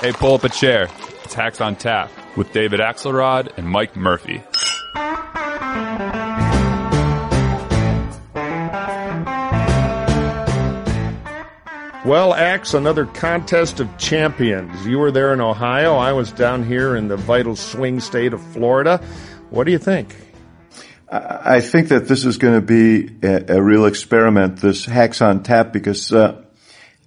Hey, pull up a chair. It's Hacks on Tap with David Axelrod and Mike Murphy. Well, Axe, another contest of champions. You were there in Ohio. I was down here in the vital swing state of Florida. What do you think? I think that this is going to be a, a real experiment, this Hacks on Tap, because uh,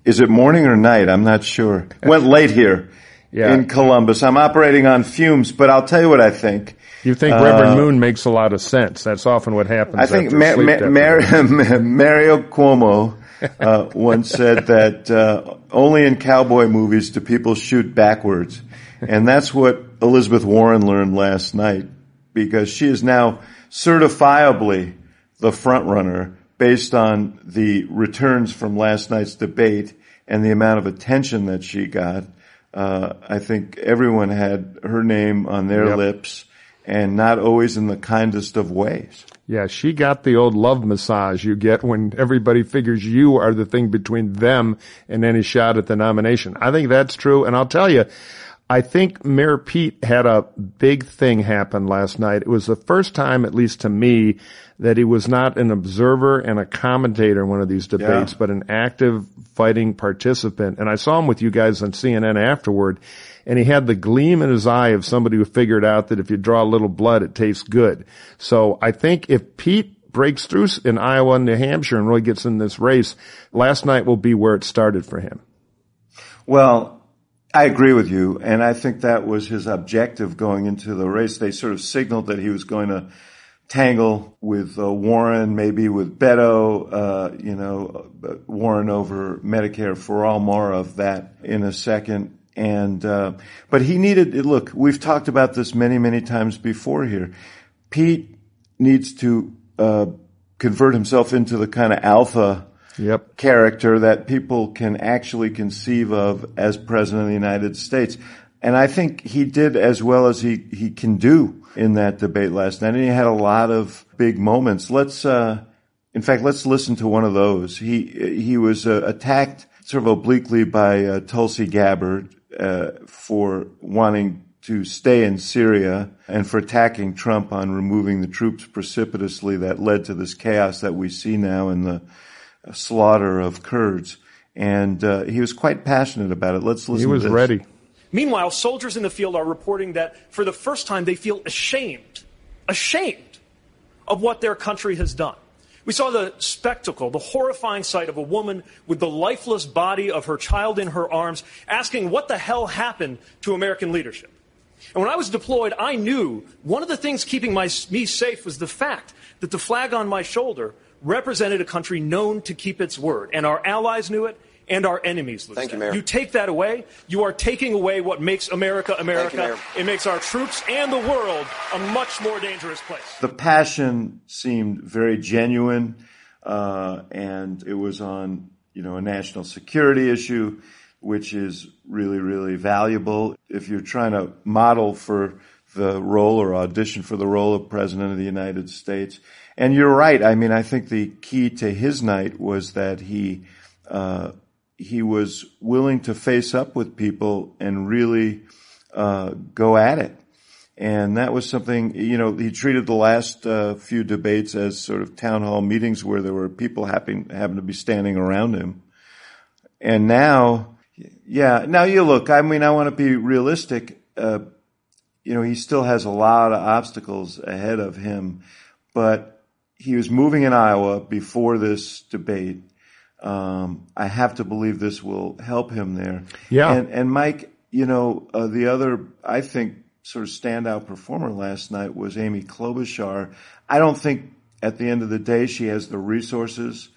is it morning or night? I'm not sure. Went late here Yeah. in Columbus. I'm operating on fumes, but I'll tell you what I think. You think Reverend Moon makes a lot of sense. That's often what happens. I think Ma- Ma- Mar- Mario Cuomo uh, once said that uh, only in cowboy movies do people shoot backwards, and that's what Elizabeth Warren learned last night because she is now certifiably the front runner based on the returns from last night's debate and the amount of attention that she got. Uh, I think everyone had her name on their Yep. lips and not always in the kindest of ways. Yeah, she got the old love massage you get when everybody figures you are the thing between them and any shot at the nomination. I think that's true. And I'll tell you, I think Mayor Pete had a big thing happen last night. It was the first time, at least to me, that he was not an observer and a commentator in one of these debates, Yeah. but an active fighting participant. And I saw him with you guys on CNN afterward, and he had the gleam in his eye of somebody who figured out that if you draw a little blood, it tastes good. So I think if Pete breaks through in Iowa and New Hampshire and really gets in this race, last night will be where it started for him. Well, I agree with you, and I think that was his objective going into the race. They sort of signaled that he was going to tangle with uh, Warren, maybe with Beto, uh, you know, Warren over Medicare for all. More of that in a second. And uh, but he needed. Look, we've talked about this many, many times before here. Pete needs to uh, convert himself into the kind of alpha Yep. character that people can actually conceive of as president of the United States. And I think he did as well as he, he can do in that debate last night. And he had a lot of big moments. Let's, uh, in fact, let's listen to one of those. He, he was uh, attacked sort of obliquely by uh, Tulsi Gabbard, uh, for wanting to stay in Syria and for attacking Trump on removing the troops precipitously that led to this chaos that we see now in the slaughter of Kurds. And uh, he was quite passionate about it. Let's listen. He was to this. ready. Meanwhile, soldiers in the field are reporting that for the first time they feel ashamed, ashamed of what their country has done. We saw the spectacle, the horrifying sight of a woman with the lifeless body of her child in her arms asking what the hell happened to American leadership. And when I was deployed, I knew one of the things keeping my, me safe was the fact that the flag on my shoulder represented a country known to keep its word. And our allies knew it, and our enemies knew Thank that. you, Mayor. You take that away, you are taking away what makes America America. Mayor. it makes our troops and the world a much more dangerous place. The passion seemed very genuine, uh, and it was on you know a national security issue, which is really really valuable if you're trying to model for the role or audition for the role of president of the United States. And you're right. I mean, I think the key to his night was that he uh, he was willing to face up with people and really uh, go at it. And that was something, you know, he treated the last uh, few debates as sort of town hall meetings where there were people happen, happen to be standing around him. And now, yeah, now you look, I mean, I want to be realistic. You know, he still has a lot of obstacles ahead of him, but he was moving in Iowa before this debate. Um, I have to believe this will help him there. Yeah. And, and Mike, you know, uh, the other, I think, sort of standout performer last night was Amy Klobuchar. I don't think at the end of the day she has the resources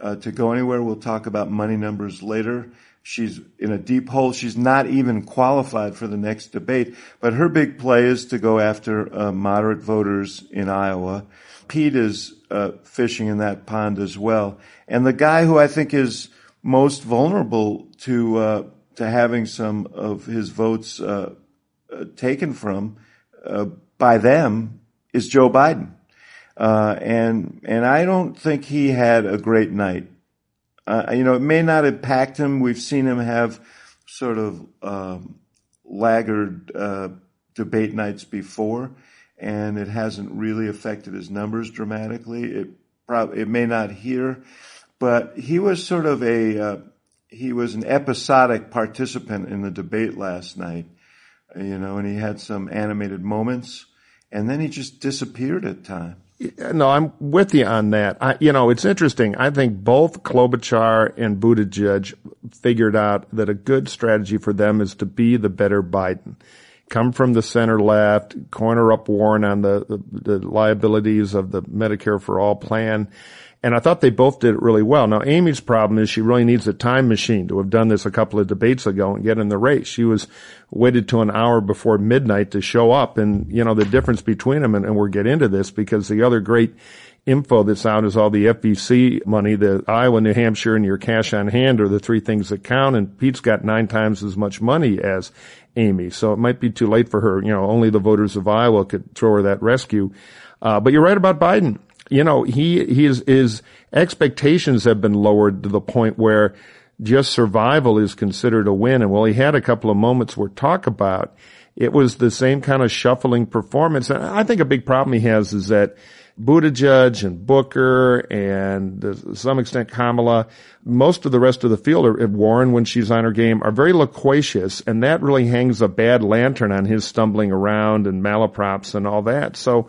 uh, to go anywhere. We'll talk about money numbers later. She's in a deep hole. She's not even qualified for the next debate. But her big play is to go after uh, moderate voters in Iowa. Pete is uh, fishing in that pond as well. And the guy who I think is most vulnerable to uh, to having some of his votes uh, uh, taken from uh, by them is Joe Biden. Uh, and and I don't think he had a great night. Uh, you know, it may not impact him. We've seen him have sort of um, laggard uh, debate nights before, and it hasn't really affected his numbers dramatically. It probably it may not here, but he was sort of a uh, he was an episodic participant in the debate last night, you know, and he had some animated moments, and then he just disappeared at times. No, I'm with you on that. I, you know, it's interesting. I think both Klobuchar and Buttigieg figured out that a good strategy for them is to be the better Biden. Come from the center left, corner up Warren on the, the, the liabilities of the Medicare for All plan and I thought they both did it really well. Now, Amy's problem is she really needs a time machine to have done this a couple of debates ago and get in the race. She was waited to an hour before midnight to show up. And, you know, the difference between them, and, and we'll get into this because the other great info that's out is all the FEC money, the Iowa, New Hampshire, and your cash on hand are the three things that count. And Pete's got nine times as much money as Amy. So it might be too late for her. You know, only the voters of Iowa could throw her that rescue. Uh, but you're right about Biden you know, he, his, his expectations have been lowered to the point where just survival is considered a win. And while he had a couple of moments we're talk about, it was the same kind of shuffling performance. And I think a big problem he has is that Buttigieg and Booker and to some extent Kamala, most of the rest of the field, are, Warren when she's on her game, are very loquacious, and that really hangs a bad lantern on his stumbling around and malaprops and all that. So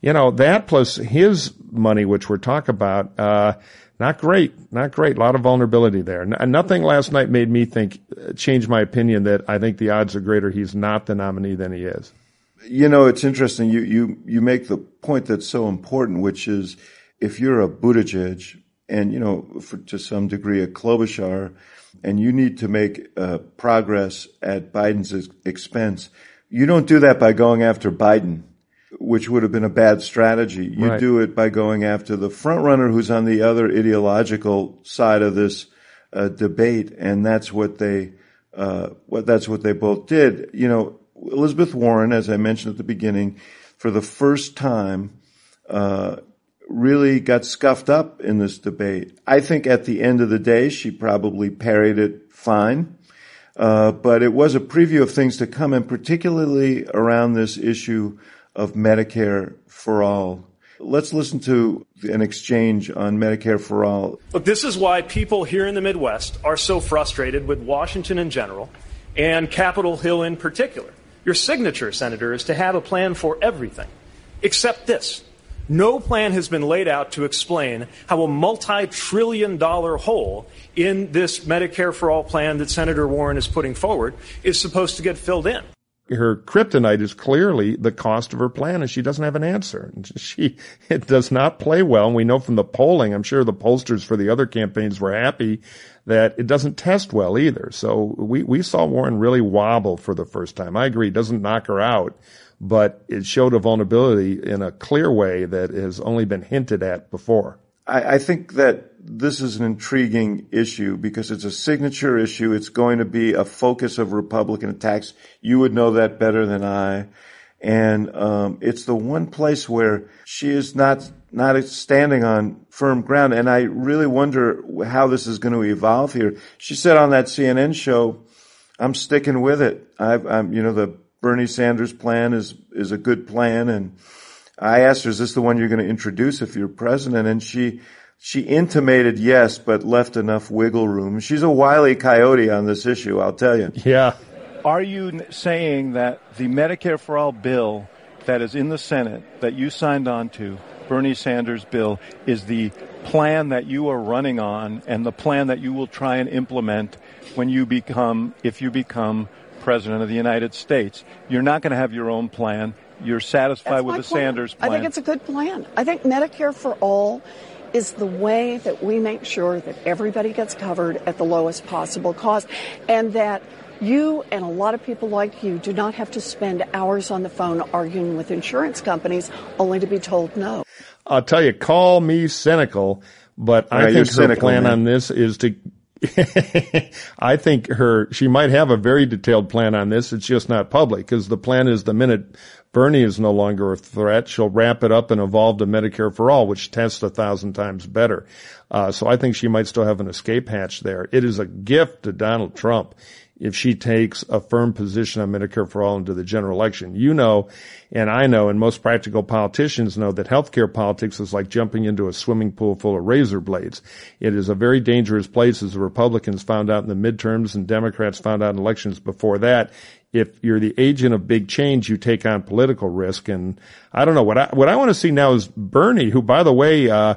you know, that plus his money, which we're talking about, uh, not great, not great. A lot of vulnerability there. N- nothing last night made me think, uh, change my opinion that I think the odds are greater he's not the nominee than he is. You know, it's interesting. You, you, you make the point that's so important, which is if you're a Buttigieg and, you know, for, to some degree a Klobuchar and you need to make uh, progress at Biden's expense, you don't do that by going after Biden which would have been a bad strategy. You right. do it by going after the front runner who's on the other ideological side of this uh, debate, and that's what they uh, what that's what they both did. You know, Elizabeth Warren, as I mentioned at the beginning, for the first time, uh, really got scuffed up in this debate. I think at the end of the day, she probably parried it fine. Uh, but it was a preview of things to come, and particularly around this issue of Medicare for all. Let's listen to an exchange on Medicare for all. Look, this is why people here in the Midwest are so frustrated with Washington in general and Capitol Hill in particular. Your signature, Senator, is to have a plan for everything, except this. No plan has been laid out to explain how a multi trillion dollar hole in this Medicare for All plan that Senator Warren is putting forward is supposed to get filled in her kryptonite is clearly the cost of her plan and she doesn't have an answer. She, it does not play well. And we know from the polling, I'm sure the pollsters for the other campaigns were happy that it doesn't test well either. So we, we saw Warren really wobble for the first time. I agree. It doesn't knock her out, but it showed a vulnerability in a clear way that has only been hinted at before. I, I think that this is an intriguing issue because it's a signature issue. It's going to be a focus of Republican attacks. You would know that better than I. And um, it's the one place where she is not not standing on firm ground. And I really wonder how this is going to evolve here. She said on that CNN show, "I'm sticking with it. i am you know, the Bernie Sanders plan is is a good plan." And I asked her, "Is this the one you're going to introduce if you're president?" And she she intimated yes, but left enough wiggle room. She's a wily coyote on this issue, I'll tell you. Yeah. Are you saying that the Medicare for All bill that is in the Senate that you signed on to, Bernie Sanders' bill, is the plan that you are running on and the plan that you will try and implement when you become, if you become president of the United States? You're not going to have your own plan. You're satisfied That's with the plan. Sanders plan. I think it's a good plan. I think Medicare for All is the way that we make sure that everybody gets covered at the lowest possible cost and that you and a lot of people like you do not have to spend hours on the phone arguing with insurance companies only to be told no. I'll tell you, call me cynical, but I think her cynical, plan man. on this is to I think her, she might have a very detailed plan on this. It's just not public because the plan is the minute Bernie is no longer a threat, she'll wrap it up and evolve to Medicare for all, which tests a thousand times better. Uh, so I think she might still have an escape hatch there. It is a gift to Donald Trump if she takes a firm position on Medicare for all into the general election. You know, and I know, and most practical politicians know that healthcare politics is like jumping into a swimming pool full of razor blades. It is a very dangerous place as the Republicans found out in the midterms and Democrats found out in elections before that if you're the agent of big change, you take on political risk. And I don't know what I, what I want to see now is Bernie, who, by the way, uh,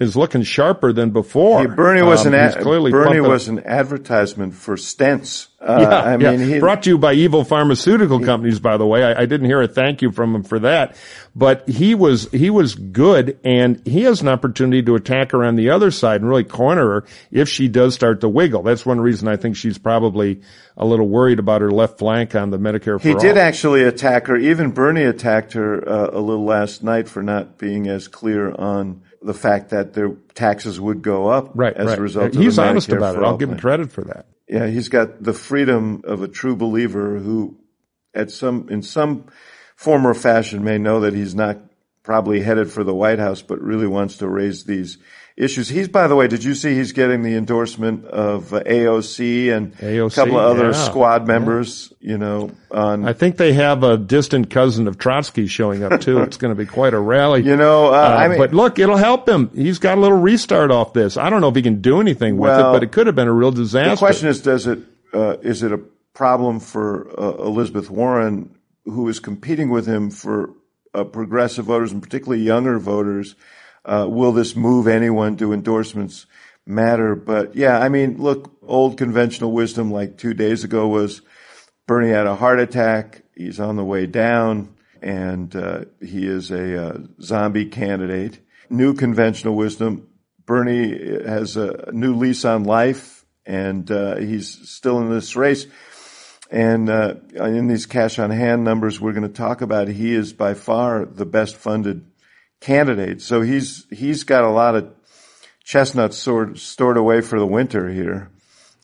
is looking sharper than before. Bernie was um, an ad- Bernie pumping. was an advertisement for stents. Uh, yeah, I mean, yeah. brought to you by evil pharmaceutical he, companies. By the way, I, I, didn't hear a thank you from him for that, but he was he was good, and he has an opportunity to attack her on the other side and really corner her if she does start to wiggle. That's one reason I think she's probably a little worried about her left flank on the Medicare. he all. did actually attack her. Even Bernie attacked her uh, a little last night for not being as clear on the fact that their taxes would go up right, as right. a result he's of honest about it. I'll give him credit for that. Yeah, he's got the freedom of a true believer who at some in some form or fashion may know that he's not probably headed for the White House, but really wants to raise these issues. He's, by the way, did you see he's getting the endorsement of uh, AOC and AOC, a couple of other yeah, squad members, yeah. you know, on. I think they have a distant cousin of Trotsky showing up too. it's going to be quite a rally. You know, uh, uh, I mean, but look, it'll help him. He's got a little restart off this. I don't know if he can do anything with well, it, but it could have been a real disaster. The question is, does it, uh, is it a problem for uh, Elizabeth Warren, who is competing with him for uh, progressive voters and particularly younger voters? Uh, will this move anyone? Do endorsements matter? But yeah, I mean, look, old conventional wisdom like two days ago was Bernie had a heart attack. He's on the way down and uh, he is a uh, zombie candidate. New conventional wisdom. Bernie has a new lease on life and uh, he's still in this race. And uh, in these cash on hand numbers we're going to talk about, he is by far the best funded candidate. So he's he's got a lot of chestnuts stored stored away for the winter here.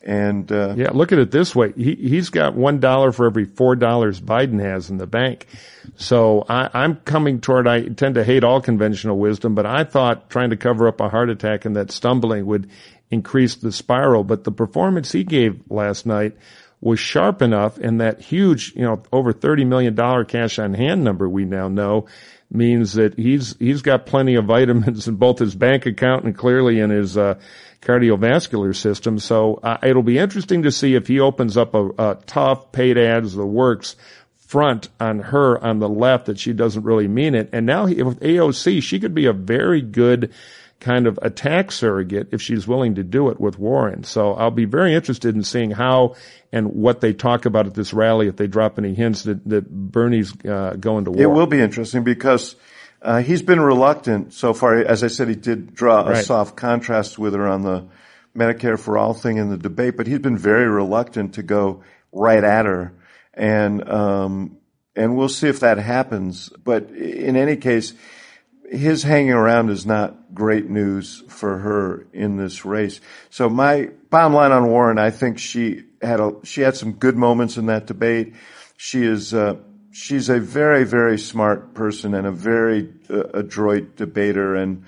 And uh, yeah, look at it this way: he he's got one dollar for every four dollars Biden has in the bank. So I, I'm coming toward. I tend to hate all conventional wisdom, but I thought trying to cover up a heart attack and that stumbling would increase the spiral. But the performance he gave last night was sharp enough, and that huge, you know, over thirty million dollar cash on hand number we now know means that he's he's got plenty of vitamins in both his bank account and clearly in his uh, cardiovascular system. So uh, it'll be interesting to see if he opens up a, a tough paid ads the works front on her on the left that she doesn't really mean it. And now he, with AOC, she could be a very good kind of attack surrogate if she's willing to do it with Warren. So I'll be very interested in seeing how and what they talk about at this rally if they drop any hints that, that Bernie's uh, going to war. It will be interesting because uh, he's been reluctant so far. As I said, he did draw a right. soft contrast with her on the Medicare for all thing in the debate, but he's been very reluctant to go right at her. And, um, and we'll see if that happens. But in any case, his hanging around is not great news for her in this race. So my bottom line on Warren, I think she had a, she had some good moments in that debate. She is, uh, she's a very, very smart person and a very uh, adroit debater. And,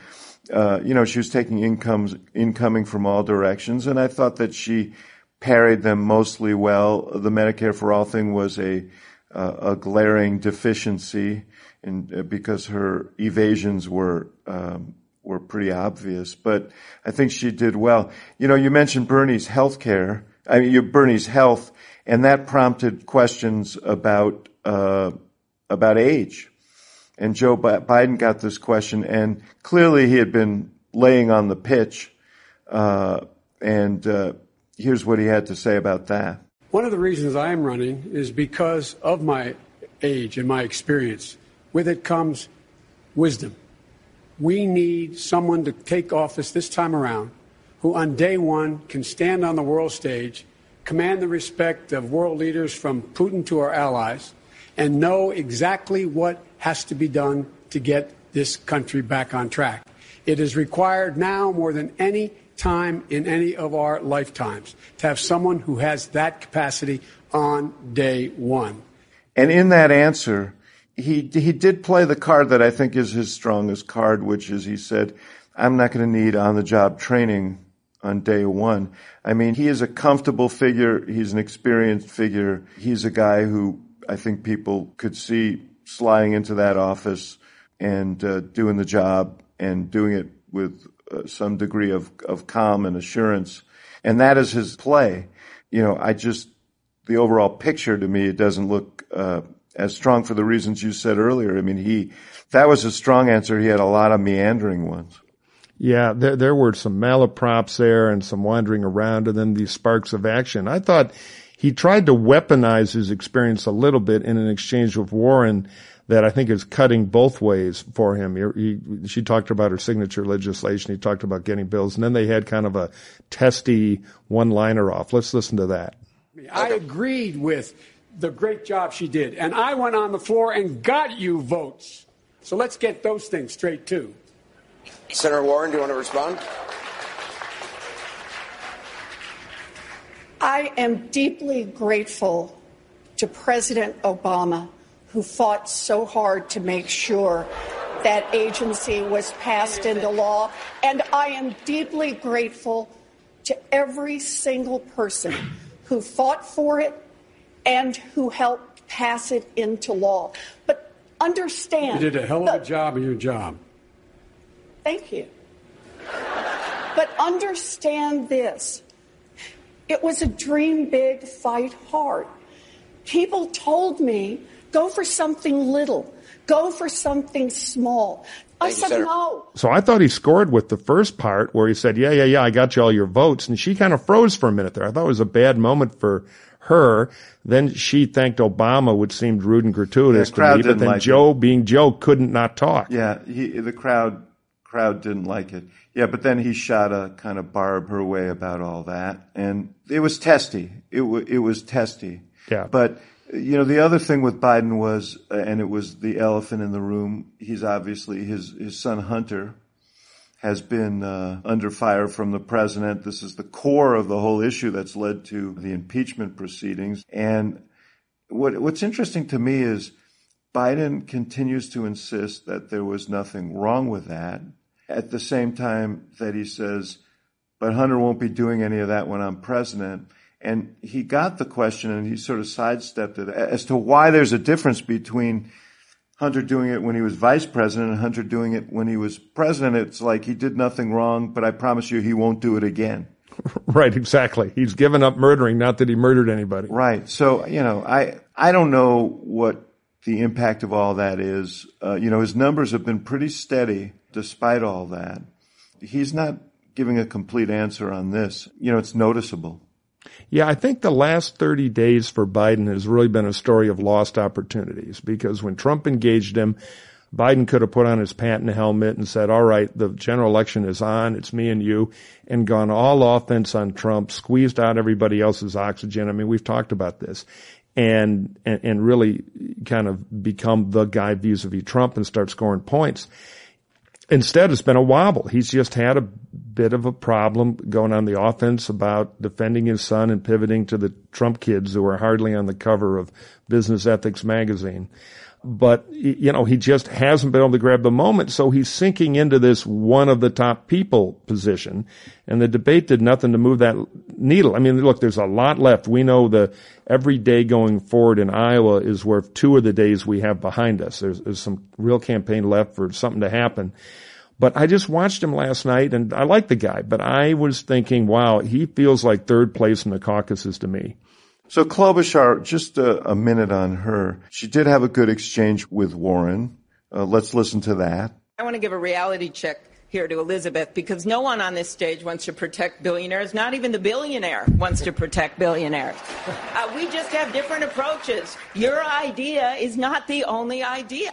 uh, you know, she was taking incomes, incoming from all directions. And I thought that she parried them mostly well. The Medicare for all thing was a, uh, a glaring deficiency and uh, because her evasions were um, were pretty obvious. But I think she did well. You know, you mentioned Bernie's health care. I mean, Bernie's health, and that prompted questions about uh, about age. And Joe Biden got this question, and clearly he had been laying on the pitch. Uh, and uh, here's what he had to say about that. One of the reasons I am running is because of my age and my experience. With it comes wisdom. We need someone to take office this time around who, on day one, can stand on the world stage, command the respect of world leaders from Putin to our allies, and know exactly what has to be done to get this country back on track. It is required now more than any time in any of our lifetimes to have someone who has that capacity on day one. And in that answer, he he did play the card that I think is his strongest card, which is he said, "I'm not going to need on the job training on day one. I mean, he is a comfortable figure. He's an experienced figure. He's a guy who I think people could see sliding into that office and uh, doing the job and doing it with uh, some degree of, of calm and assurance. And that is his play. You know, I just, the overall picture to me, it doesn't look, uh, as strong for the reasons you said earlier. I mean, he, that was a strong answer. He had a lot of meandering ones. Yeah, there, there were some malaprops there and some wandering around and then these sparks of action. I thought he tried to weaponize his experience a little bit in an exchange with Warren that I think is cutting both ways for him. He, he, she talked about her signature legislation. He talked about getting bills and then they had kind of a testy one liner off. Let's listen to that. I agreed with the great job she did. And I went on the floor and got you votes. So let's get those things straight, too. Senator Warren, do you want to respond? I am deeply grateful to President Obama, who fought so hard to make sure that agency was passed into law. And I am deeply grateful to every single person who fought for it and who helped pass it into law. But understand. You did a hell of a job of your job. Thank you. But understand this it was a dream big, fight hard. People told me go for something little, go for something small. I said no. So I thought he scored with the first part where he said, yeah, yeah, yeah, I got you all your votes. And she kind of froze for a minute there. I thought it was a bad moment for her. Then she thanked Obama, which seemed rude and gratuitous Yeah, to me. But then like Joe, being Joe, couldn't not talk. Yeah, he, the crowd crowd didn't like it. Yeah, but then he shot a kind of barb her way about all that, and it was testy. It w- it was testy. Yeah. But you know, the other thing with Biden was, and it was the elephant in the room. He's obviously his his son Hunter has been uh, under fire from the president. This is the core of the whole issue that's led to the impeachment proceedings. And what what's interesting to me is Biden continues to insist that there was nothing wrong with that. At the same time that he says, but Hunter won't be doing any of that when I'm president. And he got the question and he sort of sidestepped it as to why there's a difference between Hunter doing it when he was vice president and Hunter doing it when he was president. It's like he did nothing wrong, but I promise you he won't do it again. Right, exactly. He's given up murdering, not that he murdered anybody. Right. So, you know, I, I don't know what the impact of all that is. Uh, you know, his numbers have been pretty steady despite all that. He's not giving a complete answer on this. You know, it's noticeable. Yeah, I think the last 30 days for Biden has really been a story of lost opportunities because when Trump engaged him, Biden could have put on his Patton helmet and said, all right, the general election is on. It's me and you and gone all offense on Trump, squeezed out everybody else's oxygen. I mean, we've talked about this and, and, and really kind of become the guy vis-a-vis Trump and start scoring points. Instead, it's been a wobble. He's just had a bit of a problem going on the offense about defending his son and pivoting to the Trump kids who are hardly on the cover of Business Ethics magazine. But, you know, he just hasn't been able to grab the moment. So he's sinking into this one of the top people position. And the debate did nothing to move that needle. I mean, look, there's a lot left. We know the every day going forward in Iowa is worth two of the days we have behind us. There's, there's some real campaign left for something to happen. But I just watched him last night and I like the guy, but I was thinking, wow, he feels like third place in the caucuses to me. So Klobuchar, just a, a minute on her. She did have a good exchange with Warren. Uh, let's listen to that. I want to give a reality check here to Elizabeth because no one on this stage wants to protect billionaires. Not even the billionaire wants to protect billionaires. Uh, we just have different approaches. Your idea is not the only idea.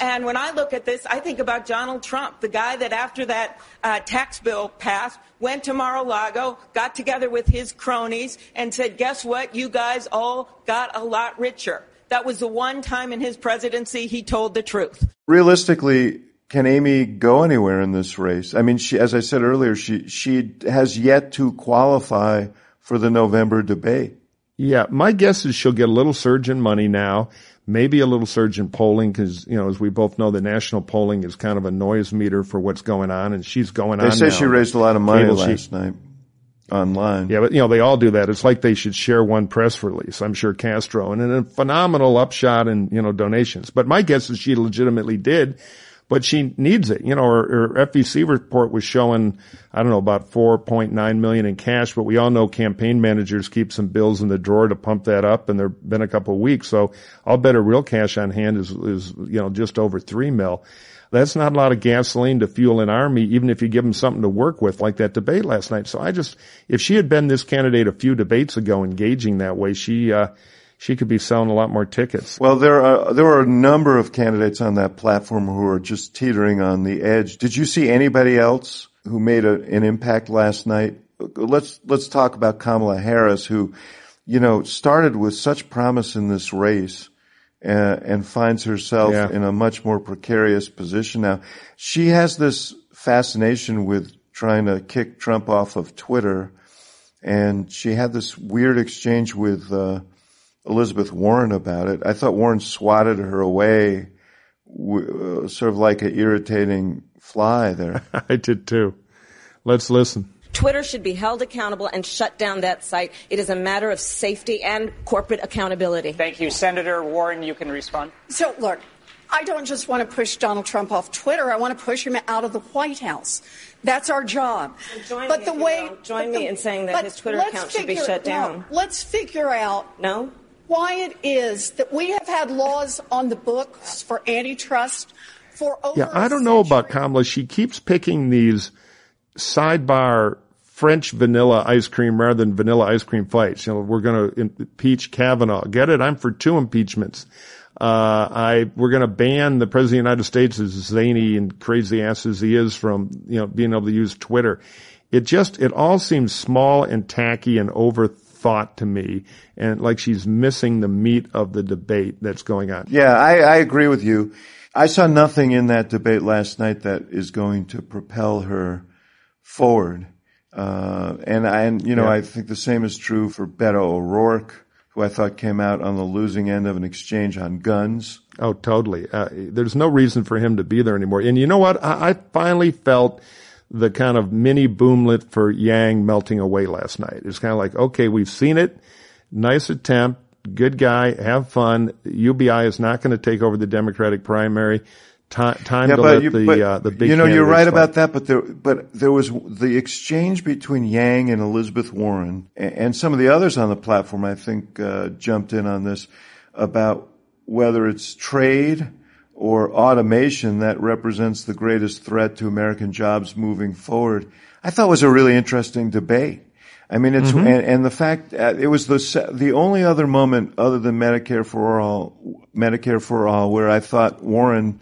And when I look at this, I think about Donald Trump, the guy that after that uh, tax bill passed, went to Mar-a-Lago, got together with his cronies, and said, guess what? You guys all got a lot richer. That was the one time in his presidency he told the truth. Realistically, can Amy go anywhere in this race? I mean, she, as I said earlier, she, she has yet to qualify for the November debate. Yeah, my guess is she'll get a little surge in money now, maybe a little surge in polling because, you know, as we both know, the national polling is kind of a noise meter for what's going on and she's going They on They say now. she raised a lot of money Cable last sheet. night. online. Yeah, but you know, they all do that. It's like they should share one press release. I'm sure Castro and a phenomenal upshot in, you know, donations. But my guess is she legitimately did, but she needs it. You know, her, her FEC report was showing, I don't know, about 4.9 million in cash, but we all know campaign managers keep some bills in the drawer to pump that up and there've been a couple of weeks. So I'll bet her real cash on hand is, is, you know, just over three mil. That's not a lot of gasoline to fuel an army, even if you give them something to work with, like that debate last night. So I just, if she had been this candidate a few debates ago, engaging that way, she, uh, she could be selling a lot more tickets. Well, there are there are a number of candidates on that platform who are just teetering on the edge. Did you see anybody else who made a, an impact last night? Let's let's talk about Kamala Harris, who, you know, started with such promise in this race and, and finds herself yeah. in a much more precarious position now. She has this fascination with trying to kick Trump off of Twitter, and she had this weird exchange with uh, Elizabeth Warren about it. I thought Warren swatted her away, uh, sort of like an irritating fly there. I did too. Let's listen. Twitter should be held accountable and shut down that site. It is a matter of safety and corporate accountability. Thank you. Senator Warren, you can respond. So, look, I don't just want to push Donald Trump off Twitter. I want to push him out of the White House. That's our job. Well, but the way join me the, in saying that his Twitter account should be shut down. No, let's figure out no why it is that we have had laws on the books for antitrust for over. Yeah, I don't know about Kamala. She keeps picking these sidebar French vanilla ice cream rather than vanilla ice cream fights. You know, we're going to impeach Kavanaugh. Get it? I'm for two impeachments. Uh, I, we're going to ban the president of the United States as zany and crazy ass as he is from, you know, being able to use Twitter. It just, it all seems small and tacky and overthought to me and like she's missing the meat of the debate that's going on. Yeah, I, I agree with you. I saw nothing in that debate last night that is going to propel her forward. Uh, and I, and, you know, yeah. I think the same is true for Beto O'Rourke, who I thought came out on the losing end of an exchange on guns. Oh, totally. Uh, there's no reason for him to be there anymore. And you know what? I, I finally felt the kind of mini boomlet for Yang melting away last night. It's kind of like, okay, we've seen it. Nice attempt. Good guy. Have fun. UBI is not going to take over the Democratic primary time, time yeah, to let you, the uh, the big. You know, you're right fight. about that, but there, but there was the exchange between Yang and Elizabeth Warren, and, and some of the others on the platform. I think uh, jumped in on this about whether it's trade or automation that represents the greatest threat to American jobs moving forward. I thought was a really interesting debate. I mean, it's mm-hmm. and, and, the fact uh, it was the the only other moment other than Medicare for all, Medicare for all, where I thought Warren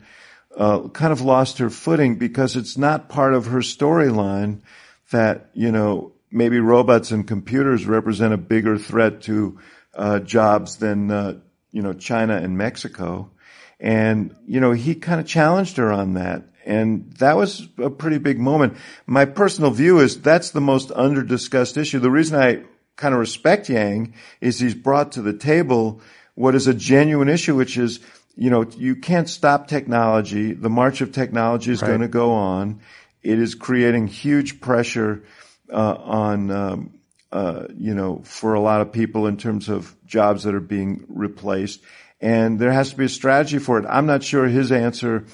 uh, kind of lost her footing because it's not part of her storyline that you know maybe robots and computers represent a bigger threat to uh, jobs than uh, you know China and Mexico, and you know he kind of challenged her on that, and that was a pretty big moment. My personal view is that's the most under discussed issue. The reason I kind of respect Yang is he's brought to the table what is a genuine issue, which is you know, you can't stop technology. The march of technology is right. going to go on. It is creating huge pressure uh, on, um, uh, you know, for a lot of people in terms of jobs that are being replaced. And there has to be a strategy for it. I'm not sure his answer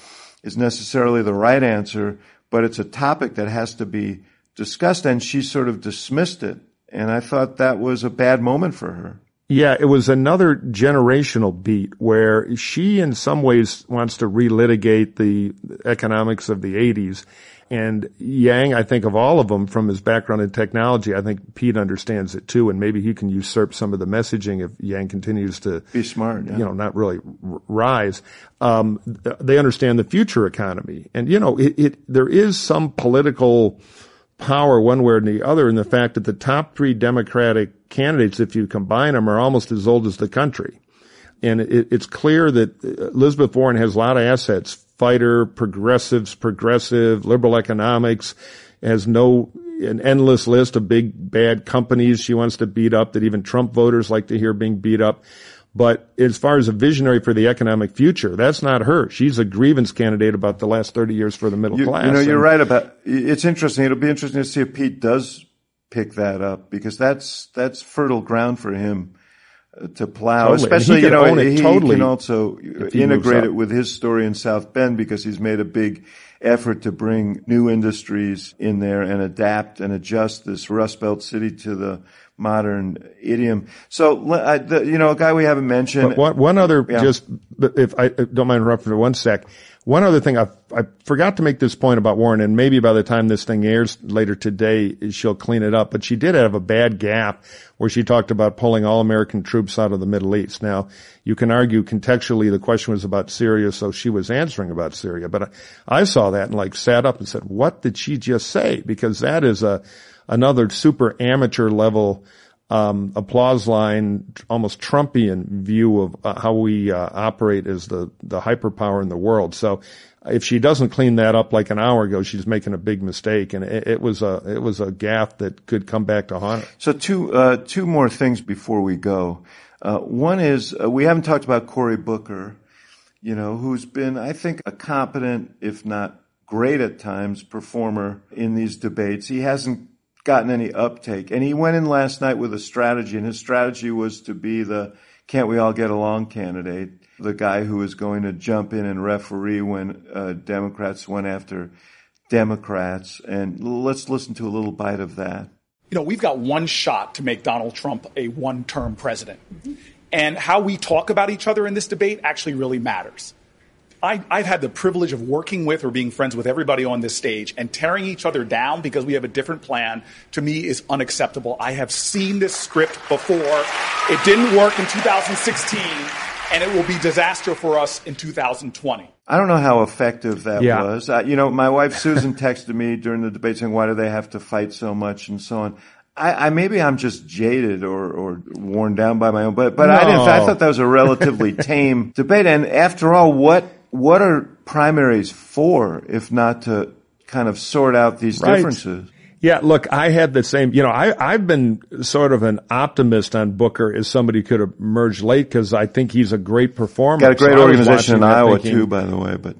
is necessarily the right answer, but it's a topic that has to be discussed. And she sort of dismissed it. And I thought that was a bad moment for her. Yeah, it was another generational beat where she in some ways wants to relitigate the economics of the 80s. And Yang, I think of all of them from his background in technology, I think Pete understands it too. And maybe he can usurp some of the messaging if Yang continues to be smart, yeah. you know, not really r- rise. Um, they understand the future economy. And, you know, it, it, there is some political, power one way or the other in the fact that the top three Democratic candidates, if you combine them, are almost as old as the country. And it, it's clear that Elizabeth Warren has a lot of assets. Fighter, progressives, progressive, liberal economics, has no, an endless list of big bad companies she wants to beat up that even Trump voters like to hear being beat up. But as far as a visionary for the economic future, that's not her. She's a grievance candidate about the last 30 years for the middle you, class. You know, you're and, right about, it's interesting. It'll be interesting to see if Pete does pick that up because that's that's fertile ground for him to plow. Totally. Especially, you know, he totally can also he integrate it with his story in South Bend because he's made a big effort to bring new industries in there and adapt and adjust this Rust Belt city to the modern idiom. So, I, the, you know, a guy we haven't mentioned. But one, one other, Yeah. just if I uh, don't mind interrupting for one sec, one other thing I I forgot to make this point about Warren, and maybe by the time this thing airs later today, she'll clean it up. But she did have a bad gap where she talked about pulling all American troops out of the Middle East. Now, you can argue contextually the question was about Syria, so she was answering about Syria. But I, I saw that and like sat up and said, "What did she just say?" Because that is a another super amateur level um, applause line, almost Trumpian view of uh, how we uh, operate as the the hyperpower in the world. So, if she doesn't clean that up like an hour ago, she's making a big mistake, and it, it was a it was a gaffe that could come back to haunt her. So two uh, two more things before we go. Uh, one is uh, we haven't talked about Cory Booker, you know, who's been I think a competent, if not great at times, performer in these debates. He hasn't gotten any uptake, and he went in last night with a strategy, and his strategy was to be the "can't we all get along" candidate, the guy who was going to jump in and referee when uh, Democrats went after Democrats. And let's listen to a little bite of that. you know, we've got one shot to make Donald Trump a one term president. And how we talk about each other in this debate actually really matters. I, I've had the privilege of working with or being friends with everybody on this stage, and tearing each other down because we have a different plan to me is unacceptable. I have seen this script before. It didn't work in 2016, and it will be disaster for us in 2020. I don't know how effective that Yeah. was. Uh, you know, my wife Susan texted me during the debate saying, "Why do they have to fight so much?" and so on. I, I maybe I'm just jaded or, or worn down by my own, but but I didn't. I thought that was a relatively tame debate. And after all, what what are primaries for if not to kind of sort out these Right. differences? Yeah, look, I had the same, you know, I, I've been sort of an optimist on Booker as somebody could emerge late because I think he's a great performer. Got a great So organization in Iowa thinking- too, by the way. But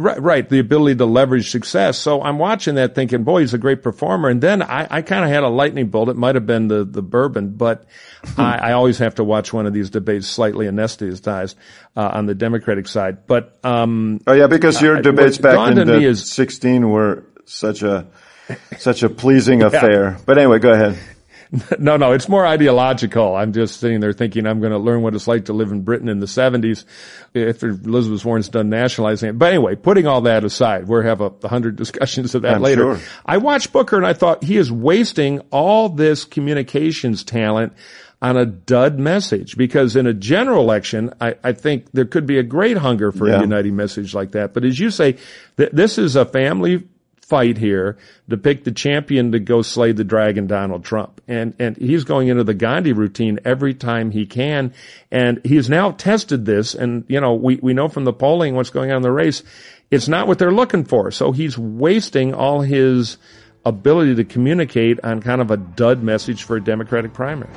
Right, right. The ability to leverage success. So I'm watching that thinking, boy, he's a great performer. And then I, I kind of had a lightning bolt. It might have been the, the bourbon, but I, I always have to watch one of these debates slightly anesthetized, uh, on the Democratic side. But, um, oh yeah, because your uh, debates back in the is- 16 were such a such a pleasing affair. But anyway, go ahead. no, no, it's more ideological. I'm just sitting there thinking I'm going to learn what it's like to live in Britain in the 70s after Elizabeth Warren's done nationalizing it. But anyway, putting all that aside, we'll have a hundred discussions of that I'm later. sure. I watched Booker and I thought he is wasting all this communications talent on a dud message because in a general election, I, I think there could be a great hunger for Yeah. a uniting message like that. But as you say, th- this is a family fight here to pick the champion to go slay the dragon Donald Trump. And, and he's going into the Gandhi routine every time he can. And he's now tested this. And, you know, we, we know from the polling what's going on in the race. It's not what they're looking for. So he's wasting all his ability to communicate on kind of a dud message for a Democratic primary.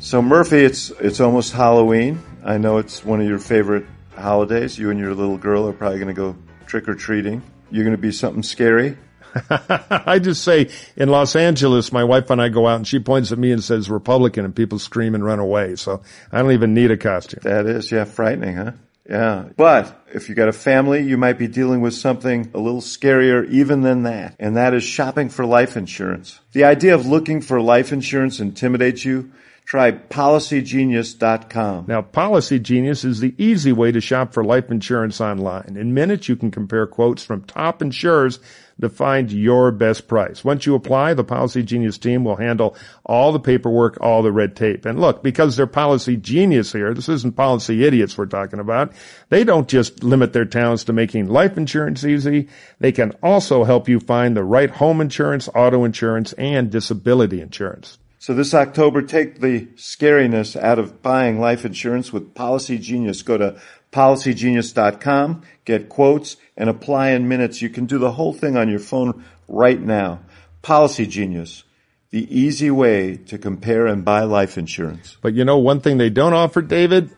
So Murphy, it's it's almost Halloween. I know it's one of your favorite holidays. You and your little girl are probably going to go trick or treating. You're going to be something scary. I just say in Los Angeles, my wife and I go out and she points at me and says Republican and people scream and run away. So I don't even need a costume. That is, yeah, frightening, huh? Yeah. But if you got a family, you might be dealing with something a little scarier even than that. And that is shopping for life insurance. The idea of looking for life insurance intimidates you. Try policygenius.com. Now, Policy Genius is the easy way to shop for life insurance online. In minutes, you can compare quotes from top insurers to find your best price. Once you apply, the Policy Genius team will handle all the paperwork, all the red tape. And look, because they're Policy Genius here, this isn't Policy Idiots we're talking about. They don't just limit their talents to making life insurance easy. They can also help you find the right home insurance, auto insurance, and disability insurance. So this October, take the scariness out of buying life insurance with Policy Genius. Go to policygenius.com, get quotes, and apply in minutes. You can do the whole thing on your phone right now. Policy Genius. the easy way to compare and buy life insurance. But you know, one thing they don't offer, David,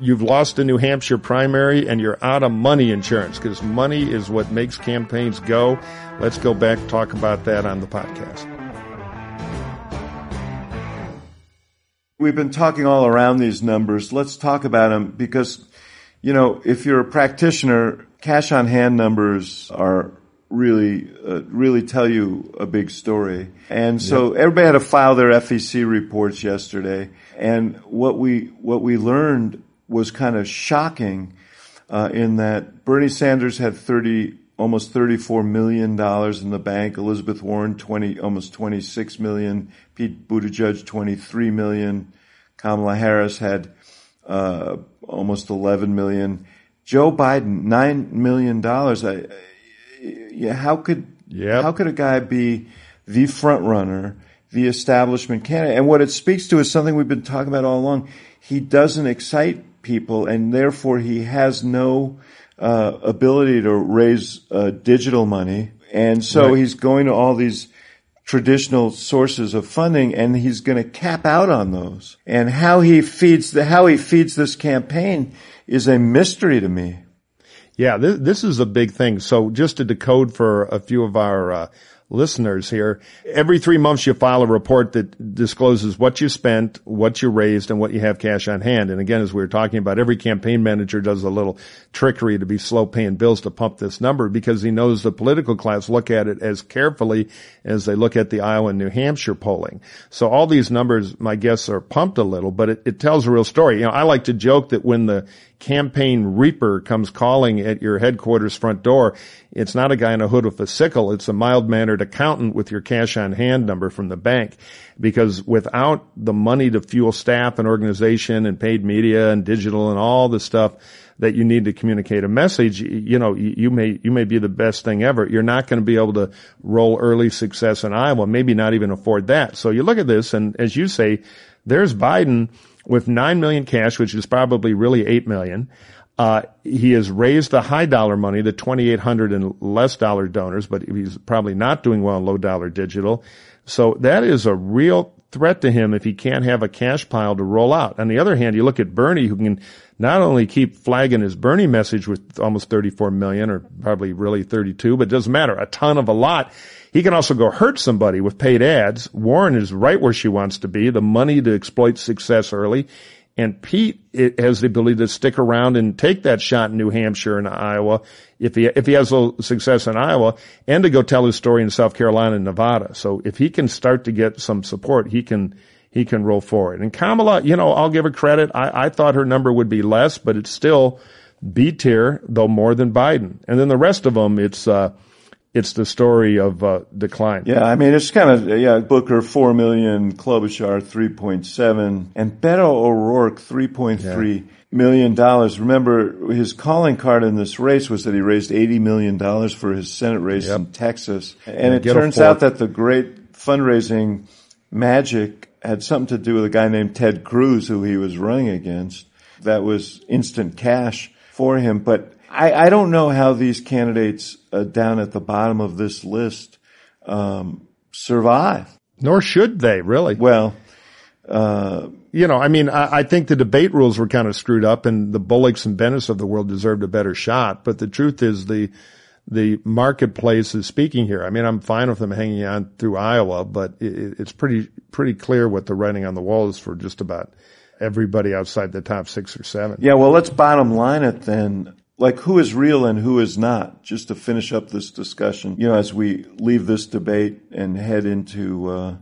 you've lost a New Hampshire primary and you're out of money insurance because money is what makes campaigns go. Let's go back talk about that on the podcast. We've been talking all around these numbers. Let's talk about them because, you know, if you're a practitioner, cash on hand numbers are really, uh, really tell you a big story. And so yep. everybody had to file their FEC reports yesterday. And what we, what we learned was kind of shocking, uh, in that Bernie Sanders had 30, almost $34 million in the bank. Elizabeth Warren, 20, almost 26 million. Pete Buttigieg, 23 million. Kamala Harris had, uh, almost 11 million. Joe Biden, $9 million. I, yeah, how could yep. how could a guy be the front runner, the establishment candidate? And what it speaks to is something we've been talking about all along. He doesn't excite people, and therefore he has no uh, ability to raise uh, digital money. And so right. he's going to all these traditional sources of funding and he's going to cap out on those. And how he feeds the, how he feeds this campaign is a mystery to me. Yeah, this, this is a big thing. So just to decode for a few of our uh, listeners here, every three months you file a report that discloses what you spent, what you raised, and what you have cash on hand. And again, as we were talking about, every campaign manager does a little trickery to be slow paying bills to pump this number because he knows the political class look at it as carefully as they look at the Iowa and New Hampshire polling. So all these numbers, my guess, are pumped a little, but it, it tells a real story. You know, I like to joke that when the campaign reaper comes calling at your headquarters front door, it's not a guy in a hood with a sickle. It's a mild mannered accountant with your cash on hand number from the bank. Because without the money to fuel staff and organization and paid media and digital and all the stuff that you need to communicate a message, you know, you may, you may be the best thing ever. You're not going to be able to roll early success in Iowa, maybe not even afford that. So you look at this and as you say, there's Biden with nine million cash, which is probably really eight million. Uh, he has raised the high dollar money, the 2,800 and less dollar donors, but he's probably not doing well in low dollar digital. So that is a real threat to him if he can't have a cash pile to roll out. On the other hand, you look at Bernie, who can not only keep flagging his Bernie message with almost 34 million or probably really 32, but it doesn't matter, a ton of a lot. He can also go hurt somebody with paid ads. Warren is right where she wants to be, the money to exploit success early. And Pete has the ability to stick around and take that shot in New Hampshire and Iowa if he if he has a success in Iowa, and to go tell his story in South Carolina and Nevada. So if he can start to get some support, he can he can roll forward. And Kamala, you know, I'll give her credit. I, I thought her number would be less, but it's still B tier, though more than Biden. And then the rest of them, it's. Uh, it's the story of uh, decline. Yeah, I mean, it's kind of, yeah, Booker 4 million, Klobuchar 3.7, and Beto O'Rourke 3.3 yeah. million dollars. Remember, his calling card in this race was that he raised $80 million for his Senate race yep. in Texas. And it turns out that the great fundraising magic had something to do with a guy named Ted Cruz who he was running against. That was instant cash for him. But I, I don't know how these candidates uh, down at the bottom of this list um, survive. Nor should they, really. Well, uh, you know, I mean, I, I, think the debate rules were kind of screwed up, and the Bullocks and Bennets of the world deserved a better shot. But the truth is, the the marketplace is speaking here. I mean, I'm fine with them hanging on through Iowa, but it, it's pretty pretty clear what the writing on the wall is for just about everybody outside the top six or seven. Yeah, well, let's bottom line it then like who is real and who is not, just to finish up this discussion, you know, as we leave this debate and head into, uh,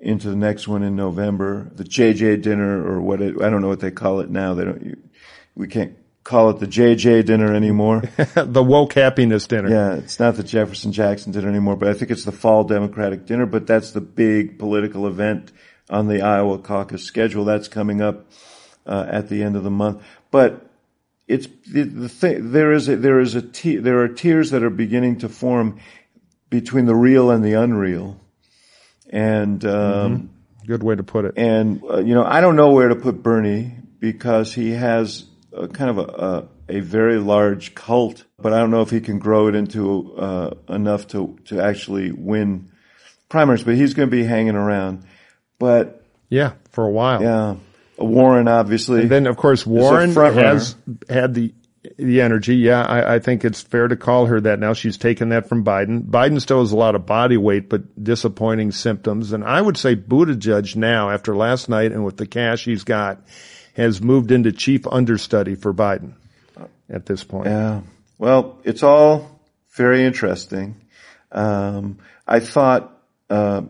into the next one in November, the JJ dinner or what it, I don't know what they call it now. They don't, you, we can't call it the JJ dinner anymore. the woke happiness dinner. Yeah, it's not the Jefferson Jackson dinner anymore, but I think it's the fall Democratic dinner, but that's the big political event on the Iowa caucus schedule. That's coming up, uh, at the end of the month. But it's the, the thing, there is a, there is a t- there are tiers that are beginning to form between the real and the unreal, and um, mm-hmm. good way to put it. And uh, you know, I don't know where to put Bernie because he has a, kind of a, a, a very large cult, but I don't know if he can grow it into uh, enough to to actually win primaries, but he's going to be hanging around. But yeah, for a while. Yeah, Warren obviously. And then of course Warren has had the the energy. Yeah, I, I, think it's fair to call her that now. She's taken that from Biden. Biden still has a lot of body weight, but disappointing symptoms. And I would say Buttigieg now, after last night and with the cash he's got, has moved into chief understudy for Biden at this point. Yeah. Well, it's all very interesting. Um, I thought, uh,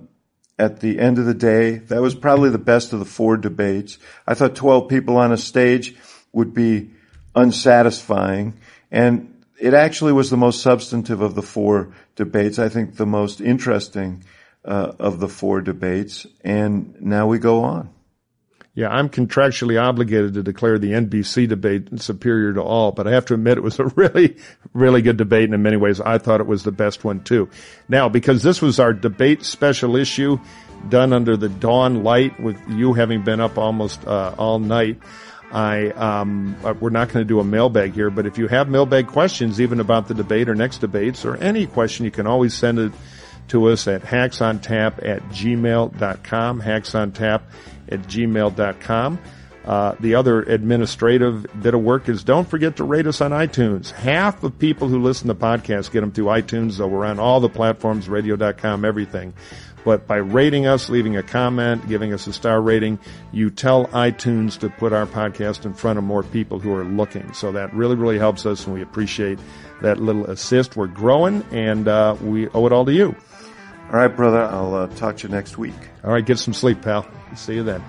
at the end of the day, that was probably the best of the four debates. I thought 12 people on a stage would be unsatisfying. And it actually was the most substantive of the four debates. I think the most interesting uh, of the four debates. And now we go on. Yeah, I'm contractually obligated to declare the NBC debate superior to all, but I have to admit it was a really, really good debate. And in many ways, I thought it was the best one too. Now, because this was our debate special issue done under the dawn light with you having been up almost uh, all night, I um, uh, we're not going to do a mailbag here, but if you have mailbag questions, even about the debate or next debates or any question, you can always send it to us at hacksontap at gmail.com, hacksontap at gmail.com. Uh, the other administrative bit of work is don't forget to rate us on iTunes. Half of people who listen to podcasts get them through iTunes, though we're on all the platforms, radio.com, everything. But by rating us, leaving a comment, giving us a star rating, you tell iTunes to put our podcast in front of more people who are looking. So that really, really helps us, and we appreciate that little assist. We're growing, and uh, we owe it all to you. All right, brother. I'll uh, talk to you next week. All right. Get some sleep, pal. See you then.